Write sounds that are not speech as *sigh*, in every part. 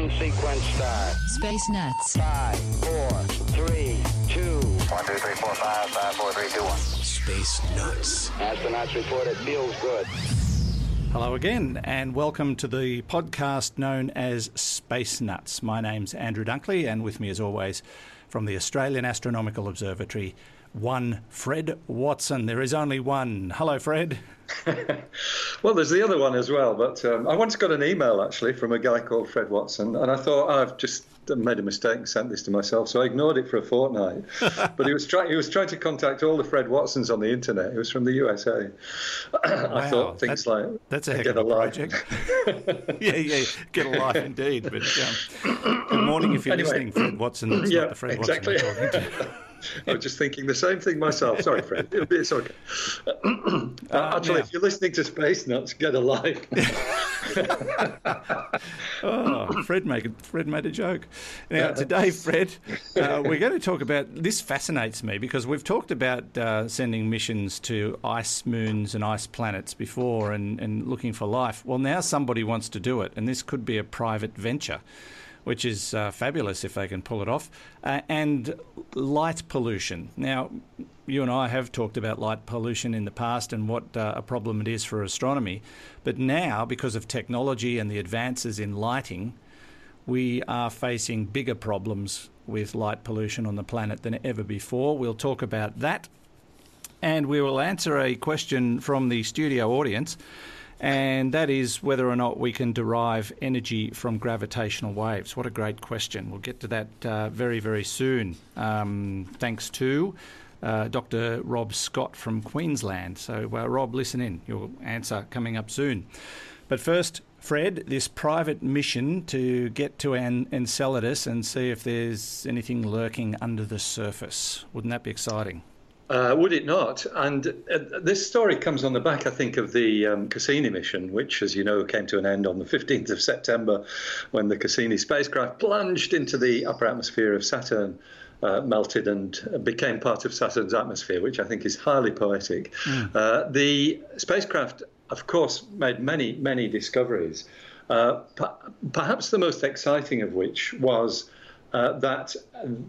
10, 9, ignition sequence start. Space Nuts. 5, 4, 3, 2. 1, 2, 3, 4, 5, 5, 4, 3, 2, 1. Space Nuts. Astronauts report it feels good. Hello again, and welcome to the podcast known as Space Nuts. My name's Andrew Dunkley, and with me, as always, from the Australian Astronomical Observatory, one Fred Watson. There is only one. Hello, Fred. *laughs* well, there's the other one as well. But um, I once got an email actually from a guy called Fred Watson, and I thought oh, I've just made a mistake and sent this to myself, so I ignored it for a fortnight. *laughs* but he was trying he was trying to contact all the Fred Watsons on the internet. He was from the USA. *clears throat* I thought things that, like that's a heck get of a life. project. *laughs* yeah, yeah, get a life indeed. But um, good morning if you're Anyway. listening, Fred Watson. It's Yeah, not the Fred exactly. Watson we're talking to. *laughs* I was just thinking the same thing myself. Sorry, Fred. *laughs* It's okay. Uh, actually, now- if you're listening to Space Nuts, get a life. *laughs* Oh, Fred made a, Fred made a joke. Now today, Fred, uh, we're going to talk about this. Fascinates me because we've talked about uh, sending missions to ice moons and ice planets before, and, and looking for life. Well, now somebody wants to do it, and this could be a private venture. Which is uh, fabulous if they can pull it off. Uh, and light pollution. Now, you and I have talked about light pollution in the past and what uh, a problem it is for astronomy. But now, because of technology and the advances in lighting, we are facing bigger problems with light pollution on the planet than ever before. We'll talk about that. And we will answer a question from the studio audience, and that is whether or not we can derive energy from gravitational waves. What a great question. We'll get to that uh, very, very soon, um, thanks to uh, Dr. Rob Scott from Queensland. So, uh, Rob, listen in. Your answer coming up soon. But first, Fred, this private mission to get to An- Enceladus and see if there's anything lurking under the surface. Wouldn't that be exciting? Uh, would it not? And uh, this story comes on the back, I think, of the um, Cassini mission, which, as you know, came to an end on the 15th of September when the Cassini spacecraft plunged into the upper atmosphere of Saturn. Uh, melted and became part of Saturn's atmosphere, which I think is highly poetic. Uh, the spacecraft, of course, made many, many discoveries. Uh, per- perhaps the most exciting of which was uh, that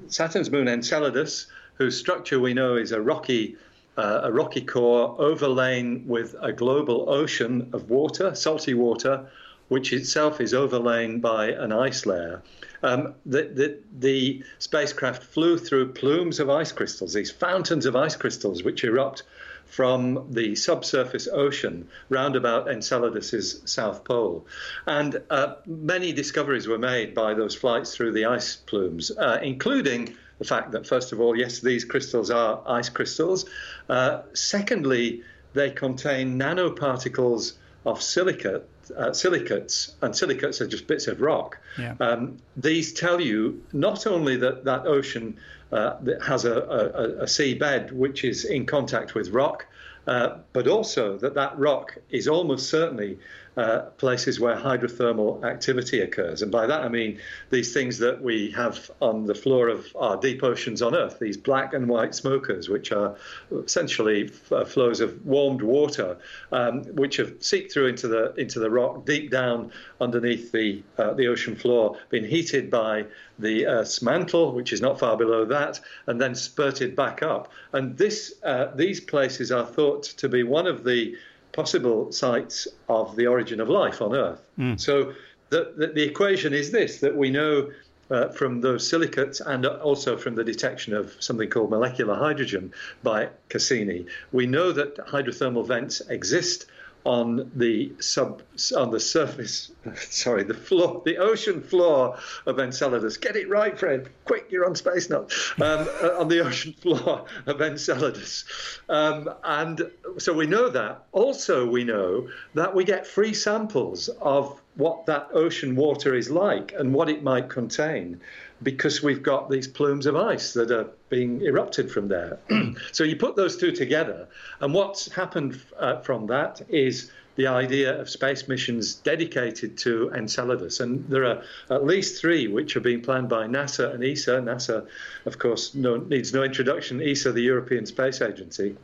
Saturn's moon Enceladus, whose structure we know is a rocky, uh, a rocky core overlain with a global ocean of water, salty water, which itself is overlain by an ice layer. Um, the, the, the spacecraft flew through plumes of ice crystals, these fountains of ice crystals, which erupt from the subsurface ocean round about Enceladus's south pole. And uh, many discoveries were made by those flights through the ice plumes, uh, including the fact that, first of all, yes, these crystals are ice crystals. Uh, secondly, they contain nanoparticles of silicate, uh, silicates, and silicates are just bits of rock. Yeah. Um, these tell you not only that that ocean uh, that has a, a, a seabed which is in contact with rock, uh, but also that that rock is almost certainly uh, places where hydrothermal activity occurs. And by that I mean these things that we have on the floor of our deep oceans on Earth, these black and white smokers, which are essentially uh, flows of warmed water, um, which have seeped through into the into the rock deep down underneath the uh, the ocean floor, been heated by the Earth's mantle, which is not far below that, and then spurted back up. And this uh, these places are thought to be one of the possible sites of the origin of life on Earth. So the, the, the equation is this that we know uh, from those silicates and also from the detection of something called molecular hydrogen by Cassini. We know that hydrothermal vents exist on the sub on the surface *laughs* sorry the floor the ocean floor of Enceladus. Get it right Fred. Quick you're on space now um, *laughs* uh, on the ocean floor of Enceladus. Um, and so we know that. Also we know that we get free samples of what that ocean water is like and what it might contain because we've got these plumes of ice that are being erupted from there. *clears throat* so you put those two together, and what's happened uh, from that is the idea of space missions dedicated to Enceladus. And there are at least three which are being planned by NASA and ESA. NASA, of course, no, needs no introduction. ESA, the European Space Agency.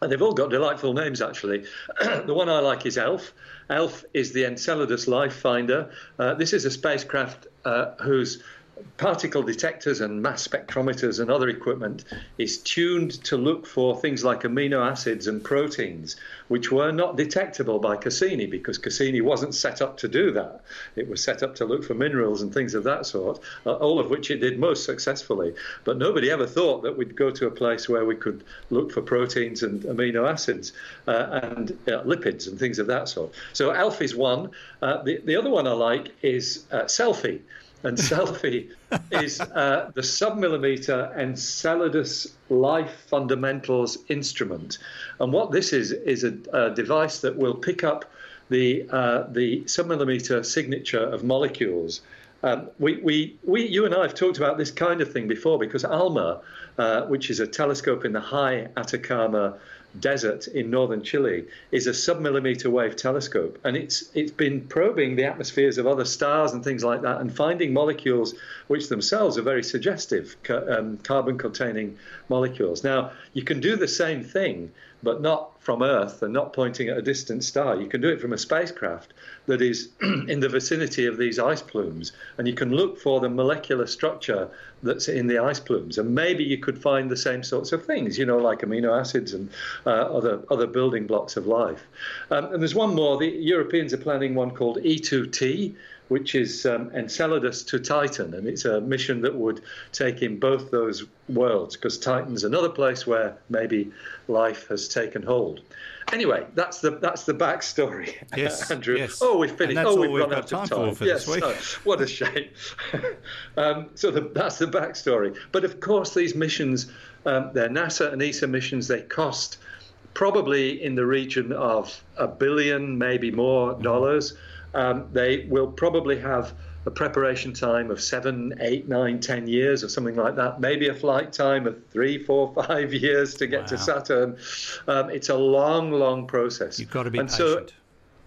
And they've all got delightful names, actually. *clears throat* the one I like is ELF. ELF is the Enceladus Life Finder. Uh, this is a spacecraft uh, whose particle detectors and mass spectrometers and other equipment is tuned to look for things like amino acids and proteins, which were not detectable by Cassini because Cassini wasn't set up to do that. It was set up to look for minerals and things of that sort, uh, all of which it did most successfully. But nobody ever thought that we'd go to a place where we could look for proteins and amino acids uh, and uh, lipids and things of that sort. So ALF is one. Uh, the, the other one I like is uh, SELFIE. And SELFIE is uh, the submillimeter Enceladus Life Fundamentals instrument. And what this is, is a, a device that will pick up the, uh, the submillimeter signature of molecules. Um, we, we, we, you and I have talked about this kind of thing before because ALMA, uh, which is a telescope in the high Atacama desert in northern Chile is a submillimeter wave telescope, and it's it's been probing the atmospheres of other stars and things like that, and finding molecules which themselves are very suggestive, um, carbon-containing molecules. Now you can do the same thing, but not from Earth and not pointing at a distant star. You can do it from a spacecraft that is *clears throat* in the vicinity of these ice plumes, and you can look for the molecular structure that's in the ice plumes, and maybe you could find the same sorts of things, you know, like amino acids and uh, other other building blocks of life. Um, and there's one more. The Europeans are planning one called E2T, which is um, Enceladus to Titan, and it's a mission that would take in both those worlds because Titan's another place where maybe life has taken hold. Anyway, that's the that's the backstory, *laughs* yes, Andrew. Yes. Oh, we've finished. oh, we've we've run out time of time. for, yes, this week. oh, *laughs* what a shame. *laughs* um, so the, that's the backstory. But of course, these missions, um, they're NASA and ESA missions. They cost probably in the region of a billion, maybe more dollars. Um, they will probably have a preparation time of seven, eight, nine, ten years or something like that. Maybe a flight time of three, four, *laughs* five years to get Wow. to Saturn. Um, it's a long, long process. You've got to be and patient. So,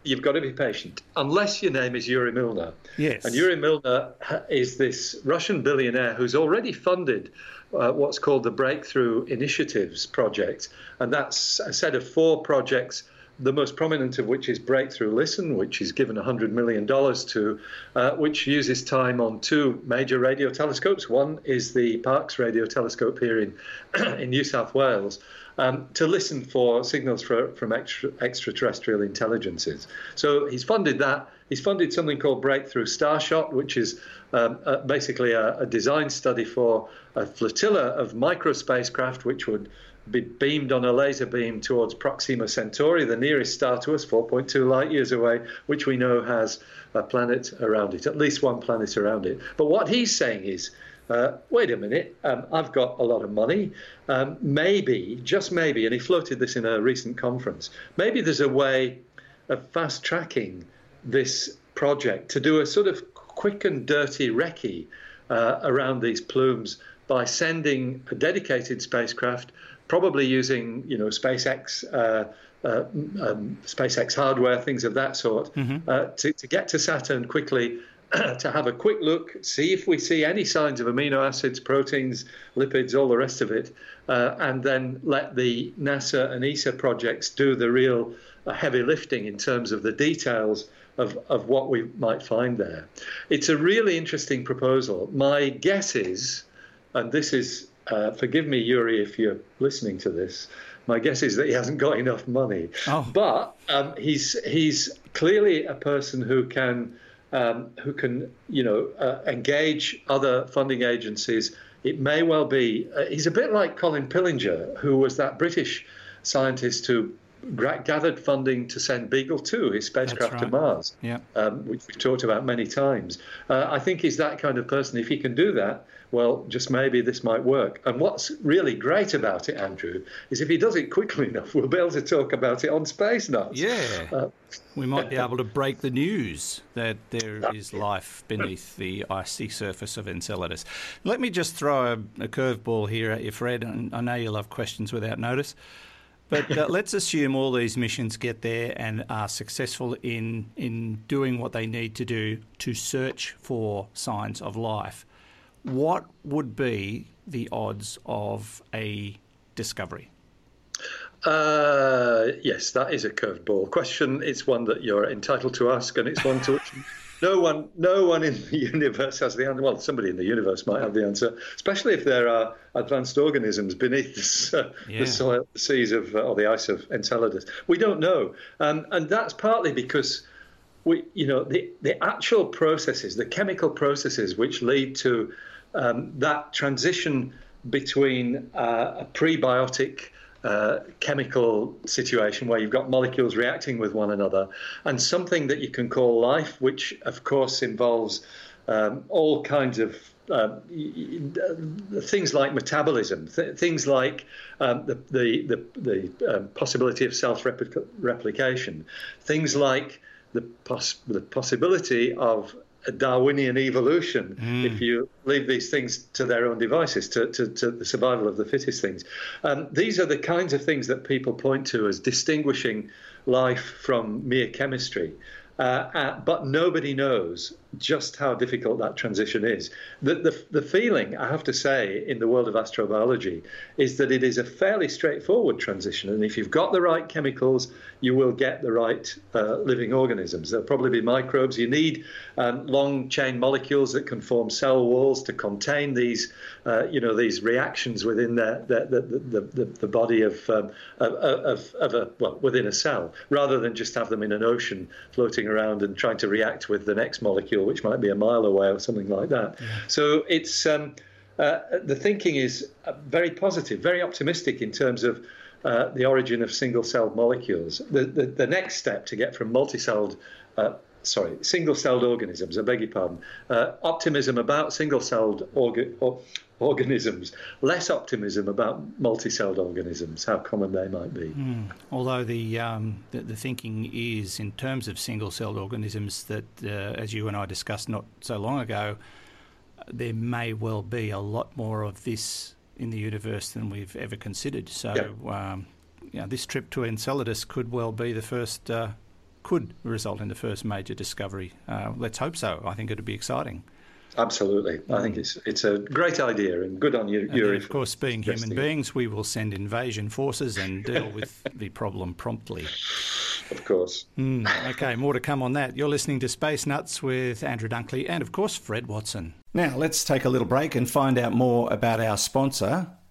You've got to be patient, unless your name is Yuri Milner. Yes. And Yuri Milner is this Russian billionaire who's already funded uh, what's called the Breakthrough Initiatives Project. And that's a set of four projects, the most prominent of which is Breakthrough Listen, which is given $100 million to, uh, which uses time on two major radio telescopes. One is the Parkes Radio Telescope here in, *clears throat* in New South Wales um, to listen for signals for, from extra, extraterrestrial intelligences. So he's funded that. He's funded something called Breakthrough Starshot, which is um, uh, basically a, a design study for a flotilla of micro spacecraft, which would be beamed on a laser beam towards Proxima Centauri, the nearest star to us, 4.2 light years away, which we know has a planet around it, at least one planet around it. But what he's saying is, uh, wait a minute, um, I've got a lot of money. Um, maybe, just maybe, and he floated this in a recent conference, maybe there's a way of fast tracking this project to do a sort of quick and dirty recce uh, around these plumes by sending a dedicated spacecraft, probably using, you know, SpaceX. Uh, uh, um, SpaceX hardware, things of that sort, uh, to, to get to Saturn quickly *clears throat* to have a quick look, see if we see any signs of amino acids, proteins, lipids, all the rest of it, uh, and then let the NASA and ESA projects do the real uh, heavy lifting in terms of the details of, of what we might find there. It's a really interesting proposal. My guess is, and this is, uh, forgive me, Yuri, if you're listening to this. My guess is that he hasn't got enough money, Oh. but um, he's he's clearly a person who can um, who can, you know, uh, engage other funding agencies. It may well be. Uh, he's a bit like Colin Pillinger, who was that British scientist who gra- gathered funding to send Beagle 2, his spacecraft to. Mars, Yeah. um, which we've talked about many times. Uh, I think he's that kind of person. If he can do that, well, just maybe this might work. And what's really great about it, Andrew, is if he does it quickly *laughs* enough, we'll be able to talk about it on Space Nuts. Yeah. Uh, we might be *laughs* able to break the news that there is life beneath the icy surface of Enceladus. Let me just throw a, a curveball here at you, Fred, and I know you'll have questions without notice. But uh, *laughs* let's assume all these missions get there and are successful in, in doing what they need to do to search for signs of life. What would be the odds of a discovery? Uh, yes, that is a curveball question. It's one that you're entitled to ask, and it's one to which no one, no one in the *laughs* universe has the answer. Well, somebody in the universe might have the answer, especially if there are advanced organisms beneath this, uh, *laughs* Yeah. the soil, the seas of, uh, or the ice of Enceladus. We don't know, um, and that's partly because we, you know, the the actual processes, the chemical processes which lead to um, that transition between uh, a prebiotic uh, chemical situation where you've got molecules reacting with one another and something that you can call life, which of course involves um, all kinds of uh, things like metabolism, th- things like um, the the the, the um, possibility of self-replication, things like the poss- the possibility of a Darwinian evolution if you leave these things to their own devices, to, to, to the survival of the fittest things. Um, these are the kinds of things that people point to as distinguishing life from mere chemistry. Uh, uh, but nobody knows just how difficult that transition is. The, the, the feeling, I have to say, in the world of astrobiology is that it is a fairly straightforward transition. And if you've got the right chemicals, you will get the right uh, living organisms. There'll probably be microbes. You need um, long chain molecules that can form cell walls to contain these, uh, you know, these reactions within the, the, the, the, body of, um, of, of, of a, well, within a cell, rather than just have them in an ocean floating around and trying to react with the next molecule, which might be a mile away or something like that. So it's um, uh, the thinking is uh, very positive, very optimistic in terms of uh, the origin of single-celled molecules. The, the, the next step to get from multi-celled, uh, sorry, single-celled organisms, I beg your pardon, uh, optimism about single-celled orga- or, organisms, less optimism about multi-celled organisms, how common they might be. Although the, um, the the thinking is in terms of single-celled organisms that, uh, as you and I discussed not so long ago, there may well be a lot more of this in the universe than we've ever considered. So, um, you know, this trip to Enceladus could well be the first, uh, could result in the first major discovery. Uh, let's hope so. I think it'd be exciting. Absolutely, I think it's it's a great idea and good on you. And Yuri of course, being human suggesting it. beings, we will send invasion forces and deal with *laughs* the problem promptly. of course. Mm, okay, more to come on that. You're listening to Space Nuts with Andrew Dunkley and, of course, Fred Watson. Now, let's take a little break and find out more about our sponsor,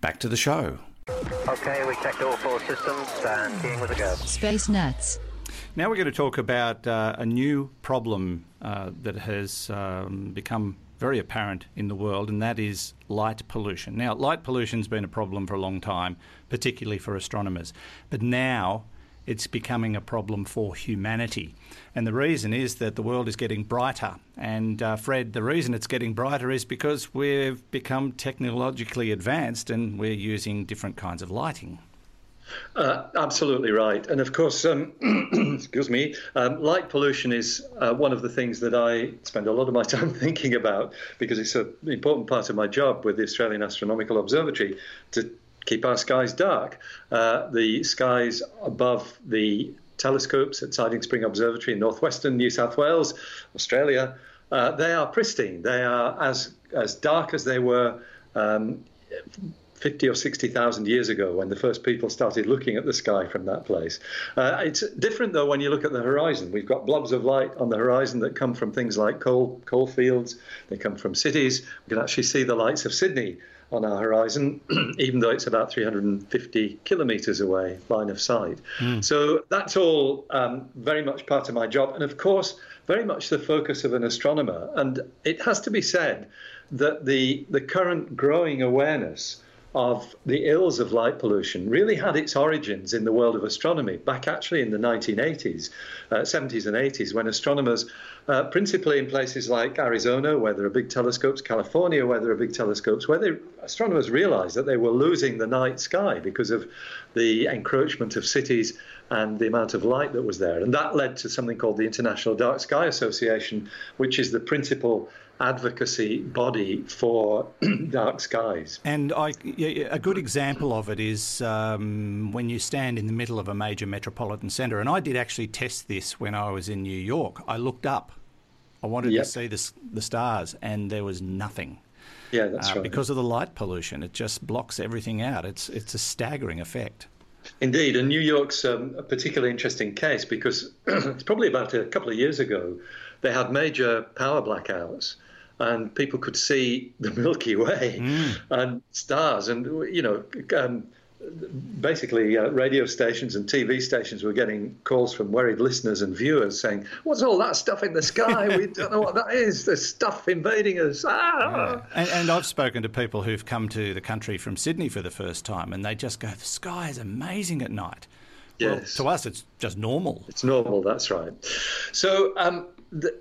back to the show. Okay, we checked all four systems and keying with a go. Space Nuts. Now we're going to talk about uh, a new problem uh, that has um, become very apparent in the world, and that is light pollution. Now, light pollution's been a problem for a long time, particularly for astronomers, but now it's becoming a problem for humanity. And the reason is that the world is getting brighter. And uh, Fred, the reason it's getting brighter is because we've become technologically advanced and we're using different kinds of lighting. Uh, absolutely right. And of course, um, *clears throat* excuse me, um, light pollution is uh, one of the things that I spend a lot of my *laughs* time thinking about because it's an important part of my job with the Australian Astronomical Observatory to keep our skies dark. Uh, the skies above the telescopes at Siding Spring Observatory in northwestern New South Wales, Australia, uh, they are pristine. They are as as dark as they were. Um, 50 or 60,000 years ago when the first people started looking at the sky from that place. Uh, it's different though when you look at the horizon. We've got blobs of light on the horizon that come from things like coal, coal fields, they come from cities. We can actually see the lights of Sydney on our horizon, *clears throat* even though it's about 350 kilometres away, line of sight. So that's all um, very much part of my job. And of course, very much the focus of an astronomer. And it has to be said that the, the current growing awareness of the ills of light pollution really had its origins in the world of astronomy back actually in the 1980s, uh, 70s and 80s, when astronomers, uh, principally in places like Arizona, where there are big telescopes, California, where there are big telescopes, where they, astronomers realized that they were losing the night sky because of the encroachment of cities and the amount of light that was there. And that led to something called the International Dark Sky Association, which is the principal advocacy body for *clears throat* dark skies. And I, a good example of it is um, when you stand in the middle of a major metropolitan centre. And I did actually test this when I was in New York. I looked up. I wanted Yep. to see the, the stars, and there was nothing. Yeah, that's uh, right. Because of the light pollution, it just blocks everything out. It's it's a staggering effect. Indeed, and New York's um, a particularly interesting case because *clears throat* it's probably about a couple of years ago, they had major power blackouts, and people could see the Milky Way and stars, and you know, um, basically uh, radio stations and TV stations were getting calls from worried listeners and viewers saying, "What's all that stuff in the sky? we *laughs* don't know what that is. There's stuff invading us." Ah! And, and I've spoken to people who've come to the country from Sydney for the first time, and they just go, "The sky is amazing at night." Well, Yes. to us, it's just normal. It's normal, that's right. So um, th-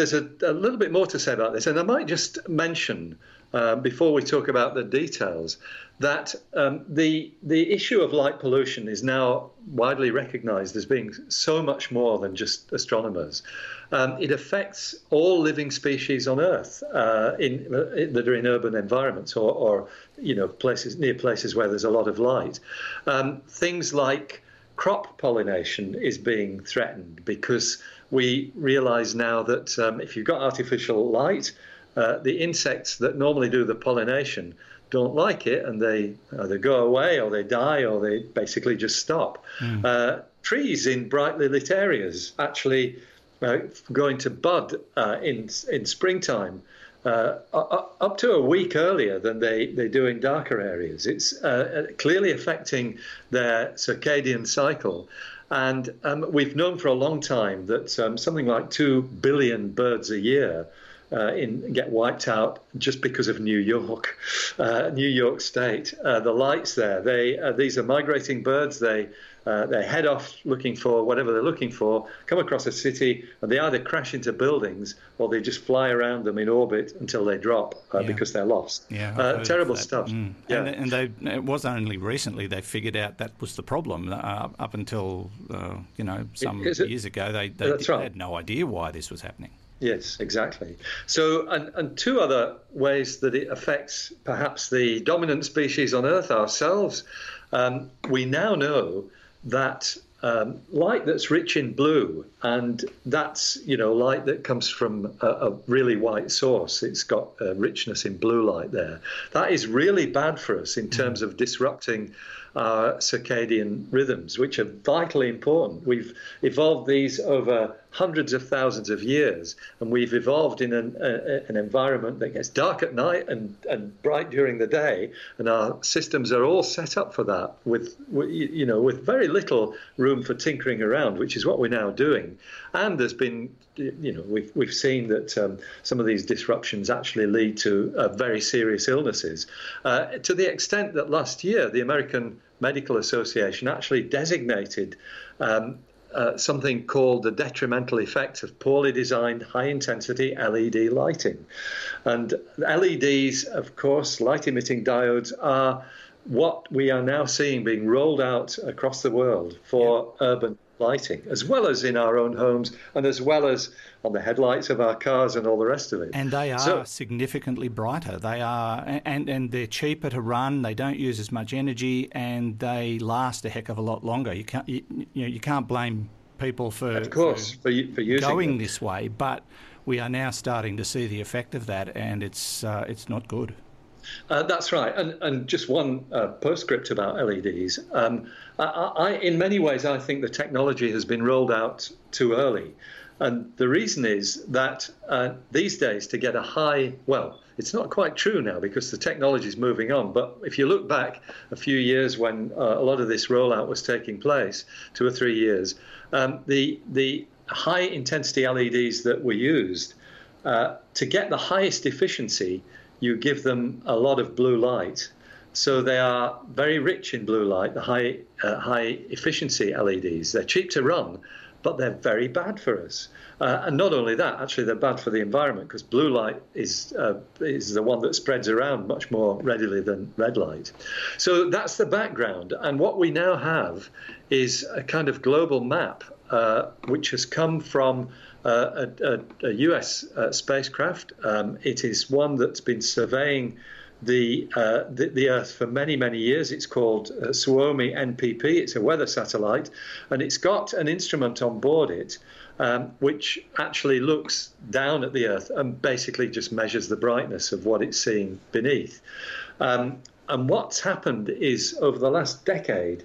there's a, a little bit more to say about this, and I might just mention uh, before we talk about the details that um, the the issue of light pollution is now widely recognised as being so much more than just astronomers. Um, it affects all living species on Earth uh, in, uh, that are in urban environments or, or you know places near places where there's a lot of light. Um, things like crop pollination is being threatened because we realize now that um, if you've got artificial light, uh, the insects that normally do the pollination don't like it and they either go away or they die or they basically just stop. Uh, trees in brightly lit areas actually uh, going to bud uh, in, in springtime uh, up to a week earlier than they, they do in darker areas. It's uh, clearly affecting their circadian cycle. And um, we've known for a long time that um, something like 2 billion birds a year uh, in, get wiped out just because of New York, uh, New York State. Uh, the lights there, they, uh, these are migrating birds. They, uh, they head off looking for whatever they're looking for, come across a city, and they either crash into buildings or they just fly around them in orbit until they drop uh, Yeah. because they're lost. Yeah, uh, terrible that. stuff. Mm. Yeah. And, and they, it was only recently they figured out that was the problem. Uh, up until uh, you know some it- years ago, they, they did- right. had no idea why this was happening. Yes, exactly. So, and, and two other ways that it affects perhaps the dominant species on Earth, ourselves. Um, we now know that um, light that's rich in blue, and that's you know light that comes from a, a really white source. It's got richness in blue light there. That is really bad for us in terms of disrupting our circadian rhythms, which are vitally important. We've evolved these over hundreds of thousands of years, and we've evolved in an, a, an environment that gets dark at night and, and bright during the day, and our systems are all set up for that with, you know, with very little room for tinkering around, which is what we're now doing. And there's been, you know, we've, we've seen that um, some of these disruptions actually lead to uh, very serious illnesses, uh, to the extent that last year the American Medical Association actually designated um, uh, something called the detrimental effect of poorly designed high intensity LED lighting. And LEDs, of course, light emitting diodes, are what we are now seeing being rolled out across the world for yeah. urban lighting, as well as in our own homes and as well as on the headlights of our cars and all the rest of it. And they are so, significantly brighter. They are, and, and they're cheaper to run. They don't use as much energy, and they last a heck of a lot longer. You can't, you, you know, you can't blame people for, of course, for, for, for going them. this way, but we are now starting to see the effect of that, and it's uh, it's not good. Uh, that's right. And, and just one uh, postscript about LEDs. Um, I, I, in many ways, I think the technology has been rolled out too early. And the reason is that uh, these days, to get a high, well, it's not quite true now because the technology is moving on. But if you look back a few years when uh, a lot of this rollout was taking place, two or three years, um, the, the high intensity LEDs that were used, uh, to get the highest efficiency, you give them a lot of blue light. So they are very rich in blue light, the high, uh, high efficiency LEDs. They're cheap to run, but they're very bad for us. Uh, and not only that, actually, they're bad for the environment because blue light is uh, is the one that spreads around much more readily than red light. So that's the background. And what we now have is a kind of global map uh, which has come from a, a, a, US uh, spacecraft. Um, it is one that's been surveying the, uh, the, the Earth for many many years. It's called uh, Suomi NPP. It's a weather satellite, and it's got an instrument on board it. Um, which actually looks down at the Earth and basically just measures the brightness of what it's seeing beneath. Um, and what's happened is over the last decade,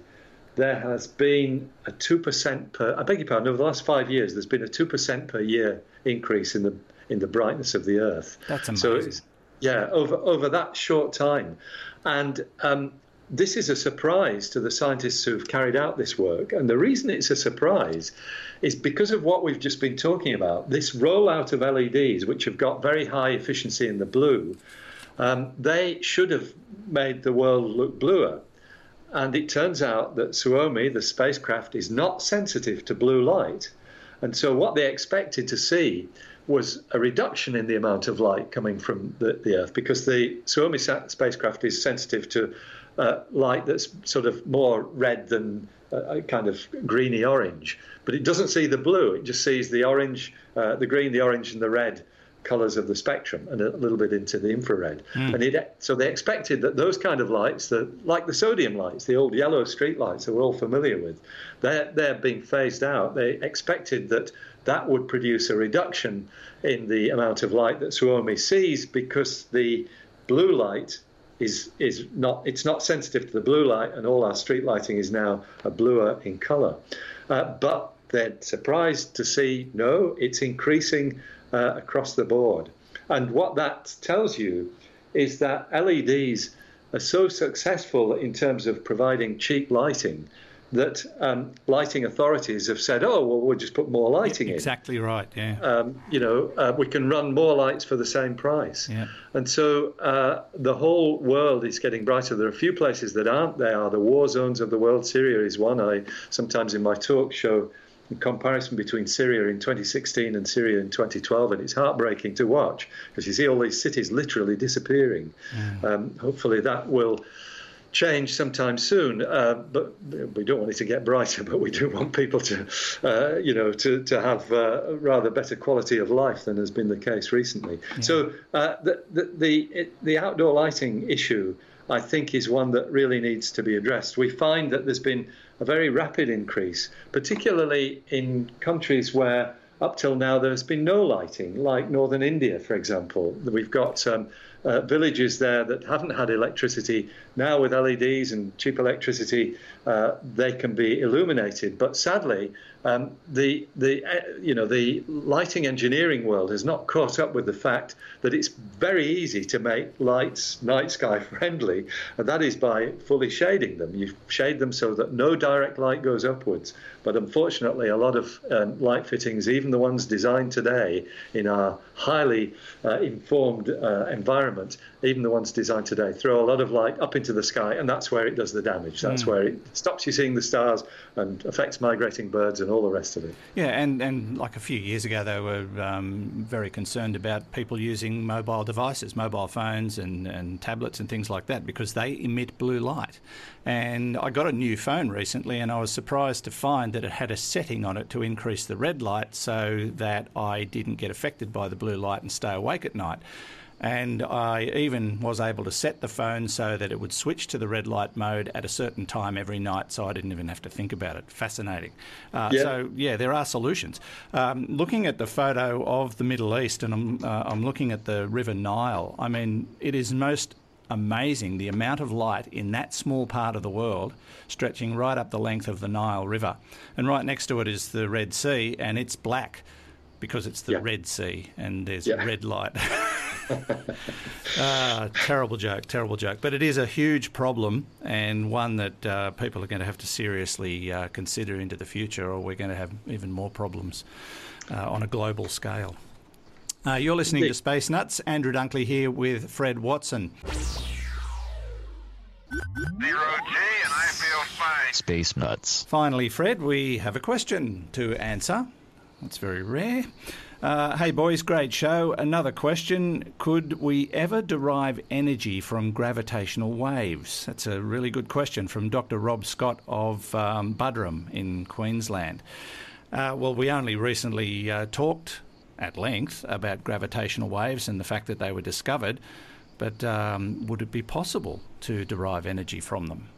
there has been a 2% per, I beg your pardon, over the last five years, there's been a 2% per year increase in the in the brightness of the Earth. That's amazing. So yeah, over, over that short time. And um, this is a surprise to the scientists who've carried out this work. And the reason it's a surprise is because of what we've just been talking about this rollout of LEDs, which have got very high efficiency in the blue. Um, they should have made the world look bluer. And it turns out that Suomi, the spacecraft, is not sensitive to blue light. And so what they expected to see was a reduction in the amount of light coming from the, the Earth because the Suomi spacecraft is sensitive to uh, light that's sort of more red than uh, kind of greeny orange. But it doesn't see the blue, it just sees the orange, uh, the green, the orange, and the red colors of the spectrum and a little bit into the infrared. Mm. And it, so they expected that those kind of lights, that, like the sodium lights, the old yellow street lights that we're all familiar with, they're, they're being phased out. They expected that that would produce a reduction in the amount of light that Suomi sees because the blue light is is not it's not sensitive to the blue light, and all our street lighting is now a bluer in colour. Uh, but they're surprised to see no, it's increasing uh, across the board. And what that tells you is that LEDs are so successful in terms of providing cheap lighting that um, lighting authorities have said, "Oh, well, we'll just put more lighting exactly in." Exactly right. Yeah. Um, you know, uh, we can run more lights for the same price. Yeah. And so uh, the whole world is getting brighter. There are a few places that aren't. There are the war zones of the world. Syria is one. I sometimes in my talk show comparison between Syria in 2016 and Syria in 2012, and it's heartbreaking to watch because you see all these cities literally disappearing. Mm. Um, hopefully, that will change sometime soon. Uh, but we don't want it to get brighter, but we do want people to, uh, you know, to, to have uh, rather better quality of life than has been the case recently. Yeah. So uh, the, the, the, the outdoor lighting issue, I think, is one that really needs to be addressed. We find that there's been a very rapid increase, particularly in countries where up till now there's been no lighting, like northern India, for example. We've got um, uh, villages there that haven't had electricity. Now, with LEDs and cheap electricity, uh, they can be illuminated. But sadly, um, the the uh, you know the lighting engineering world has not caught up with the fact that it's very easy to make lights night sky *laughs* friendly, and that is by fully shading them. You shade them so that no direct light goes upwards. But unfortunately, a lot of um, light fittings, even the ones designed today in our highly uh, informed uh, environment, even the ones designed today, throw a lot of light up into the sky, and that's where it does the damage. That's mm. where it stops you seeing the stars and affects migrating birds and all the rest of it. Yeah, and, and like a few years ago, they were um, very concerned about people using mobile devices, mobile phones and, and tablets and things like that, because they emit blue light. And I got a new phone recently, and I was surprised to find that it had a setting on it to increase the red light so that I didn't get affected by the blue light and stay awake at night. And I even was able to set the phone so that it would switch to the red light mode at a certain time every night, so I didn't even have to think about it. Fascinating. Uh, yeah. So, yeah, there are solutions. Um, looking at the photo of the Middle East, and I'm, uh, I'm looking at the River Nile, I mean, it is most amazing the amount of light in that small part of the world stretching right up the length of the Nile River. And right next to it is the Red Sea, and it's black because it's the yeah. Red Sea and there's yeah. red light. *laughs* *laughs* ah, terrible joke, terrible joke. But it is a huge problem and one that uh, people are going to have to seriously uh, consider into the future, or we're going to have even more problems uh, on a global scale. Uh, you're listening Indeed. to Space Nuts. Andrew Dunkley here with Fred Watson. Zero G, and I feel fine. Space Nuts. Finally, Fred, we have a question to answer. That's very rare. Uh, hey, boys, great show. Another question Could we ever derive energy from gravitational waves? That's a really good question from Dr. Rob Scott of um, Buderim in Queensland. Uh, well, we only recently uh, talked at length about gravitational waves and the fact that they were discovered, but um, would it be possible to derive energy from them?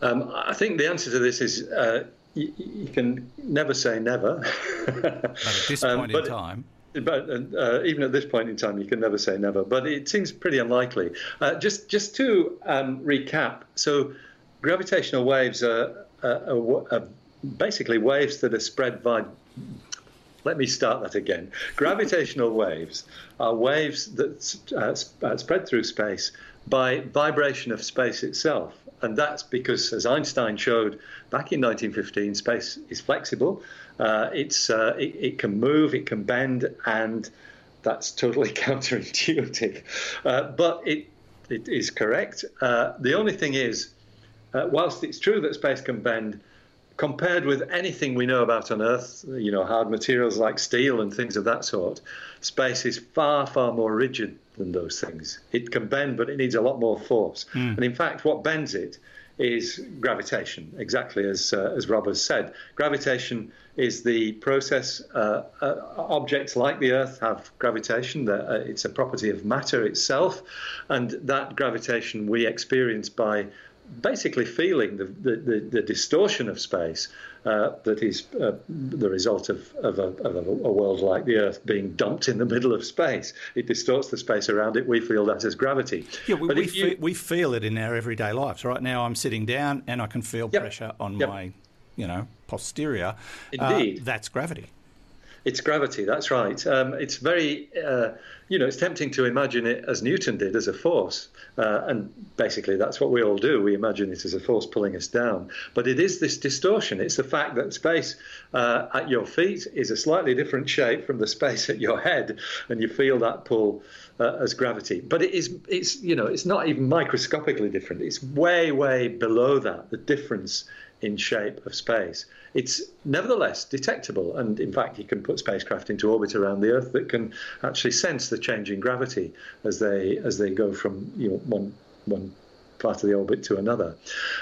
Um, I think the answer to this is uh, you, you, can never say never. *laughs* at this um, point um, in time. But uh, even at this point in time, you can never say never. But it seems pretty unlikely. Uh, just just to um, recap, so gravitational waves are, are, are basically waves that are spread by let me start that again. *laughs* Gravitational waves are waves that uh, uh, spread through space by vibration of space itself. And that's because, as Einstein showed back in 1915, space is flexible. Uh, it's, uh, it, it, can move, it can bend, and that's totally *laughs* counterintuitive. Uh, but it, it is correct. Uh, the only thing is, whilst it's true that space can bend, compared with anything we know about on Earth, you know, hard materials like steel and things of that sort, space is far, far more rigid than those things. It can bend, but it needs a lot more force. Mm. And in fact, what bends it is gravitation, exactly as uh, as Rob has said. Gravitation is the process. Uh, uh, objects like the Earth have gravitation. Uh, it's a property of matter itself, and that gravitation we experience by basically feeling the, the, the, distortion of space uh, that is uh, the result of, of, a, of, a, world like the Earth being dumped in the middle of space. It distorts the space around it. We feel that as gravity. Yeah, we, we, you... fe- we feel it in our everyday lives. Right now, I'm sitting down and I can feel yep. pressure on yep. my, you know, posterior. Indeed, uh, that's gravity. It's gravity. That's right. Um, it's very, uh, you know, it's tempting to imagine it as Newton did, as a force, uh, and basically that's what we all do. We imagine it as a force pulling us down. But it is this distortion. It's the fact that space uh, at your feet is a slightly different shape from the space at your head, and you feel that pull. Uh, as gravity, but it is it's you know it's not even microscopically different. It's way way below that. The difference in shape of space. It's nevertheless detectable, and in fact, you can put spacecraft into orbit around the Earth that can actually sense the change in gravity as they as they go from you know one one part of the orbit to another.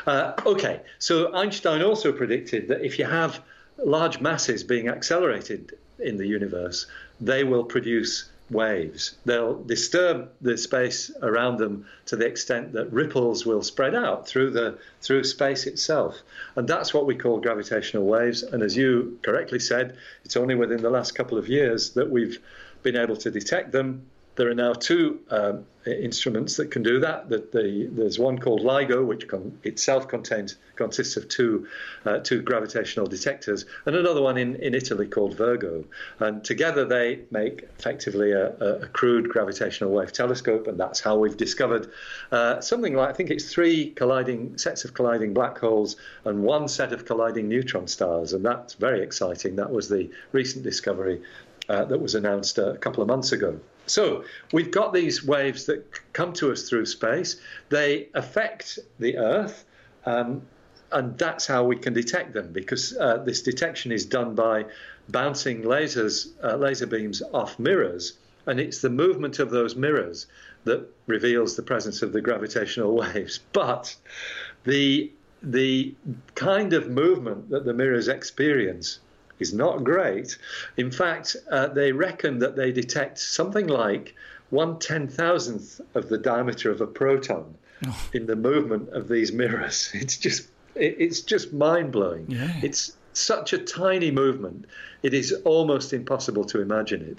Uh, okay, so Einstein also predicted that if you have large masses being accelerated in the universe, they will produce waves. They'll disturb the space around them to the extent that ripples will spread out through the through space itself. And that's what we call gravitational waves. And as you correctly said, it's only within the last couple of years that we've been able to detect them there are now two um, instruments that can do that. That the, there's one called LIGO, which con- itself contains consists of two uh, two gravitational detectors, and another one in, in Italy called Virgo. And together they make effectively a, a crude gravitational wave telescope, and that's how we've discovered uh, something like I think it's three colliding sets of colliding black holes and one set of colliding neutron stars, and that's very exciting. That was the recent discovery uh, that was announced a couple of months ago. So we've got these waves that come to us through space. They affect the Earth, um, and that's how we can detect them because uh, this detection is done by bouncing lasers, uh, laser beams off mirrors, and it's the movement of those mirrors that reveals the presence of the gravitational *laughs* waves. But the the kind of movement that the mirrors experience is not great. In fact, uh, they reckon that they detect something like one ten thousandth of the diameter of a proton oh. in the movement of these mirrors. *laughs* It's just it, it's just mind blowing. Yeah. It's such a tiny movement. It is almost impossible to imagine it,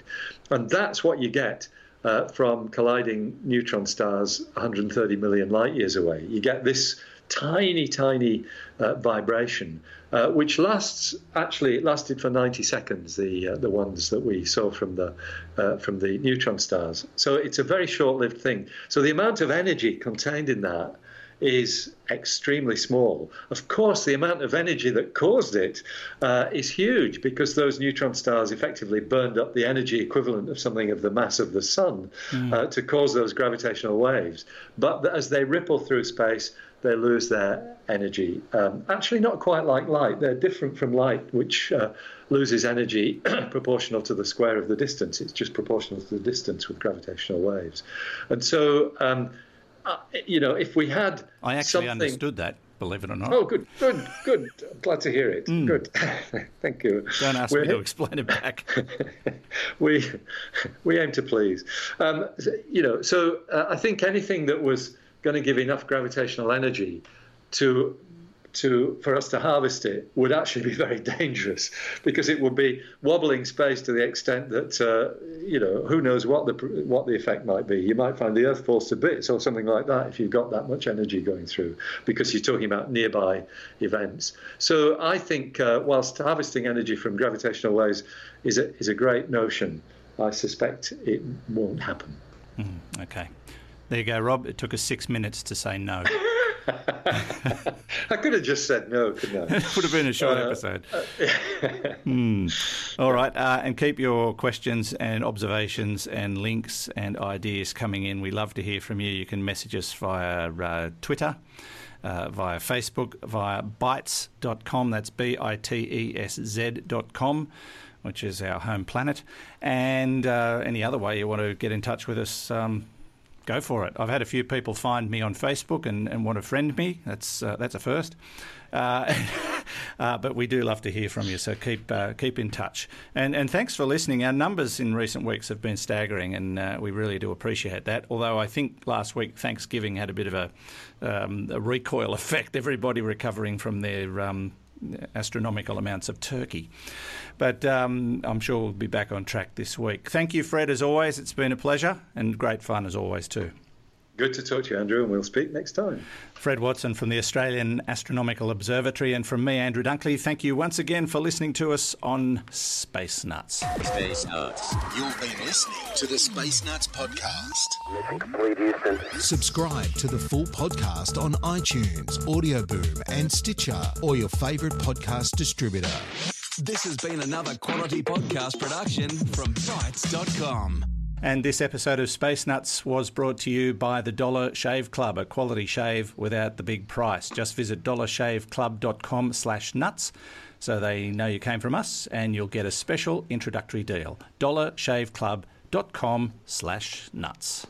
and that's what you get. Uh, from colliding neutron stars 130 million light years away. You get this tiny, tiny uh, vibration, uh, which lasts actually it lasted for 90 seconds. The uh, the ones that we saw from the uh, from the neutron stars. So it's a very short-lived thing. So the amount of energy contained in that is extremely small. Of course, the amount of energy that caused it uh, is huge because those neutron stars effectively burned up the energy equivalent of something of the mass of the sun mm. uh, to cause those gravitational waves. But as they ripple through space, they lose their energy. Um, actually, not quite like light. They're different from light, which uh, loses energy *clears throat* proportional to the square of the distance. It's just proportional to the distance with gravitational waves. And so, um, uh, you know, if we had. I actually understood that. Believe it or not. Oh, good, good, good. glad to hear it. Mm. Good, *laughs* thank you. Don't ask We're, me to explain it back. *laughs* we we aim to please. Um, you know, so uh, I think anything that was going to give enough gravitational energy to to for us to harvest it would actually be *laughs* very dangerous because it would be wobbling space to the extent that uh, you know who knows what the what the effect might be. You might find the Earth falls to bits or something like that if you've got that much energy going through because you're talking about nearby events. So I think uh, whilst harvesting energy from gravitational waves is a, is a great notion, I suspect it won't happen. Mm, okay. There you go, Rob. It took us six minutes to say no. *laughs* *laughs* I could have just said no, couldn't I? *laughs* it would have been a short uh, episode. *laughs* hmm. All right. Uh, and keep your questions and observations and links and ideas coming in. We love to hear from you. You can message us via uh, Twitter. Uh, via Facebook, via bitesz.com, that's B I T E S Z.com, which is our home planet. And uh, any other way you want to get in touch with us, um, go for it. I've had a few people find me on Facebook and, and want to friend me. That's uh, that's a first. Uh, *laughs* uh, but we do love to hear from you, so keep uh, keep in touch. And and thanks for listening. Our numbers in recent weeks have been staggering, and uh, we really do appreciate that. Although I think last week Thanksgiving had a bit of a, um, a recoil *laughs* effect. Everybody recovering from their um, astronomical amounts of turkey. But um, I'm sure we'll be back on track this week. Thank you, Fred, as always. It's been a pleasure and great fun as always, too. Good to talk to you, Andrew, and we'll speak next time. Fred Watson from the Australian Astronomical Observatory, and from me, Andrew Dunkley, thank you once again for listening to us on Space Nuts. Space Nuts. You've been listening to the Space Nuts podcast. Subscribe to the full podcast on iTunes, Audio Boom, and Stitcher, or your favourite podcast distributor. This has been another quality podcast production from Bitesz.com. And this episode of Space Nuts was brought to you by the Dollar Shave Club, a quality shave without the big price. Just visit dollarshaveclub.com slash nuts so they know you came from us and you'll get a special introductory deal. dollarshaveclub.com slash nuts.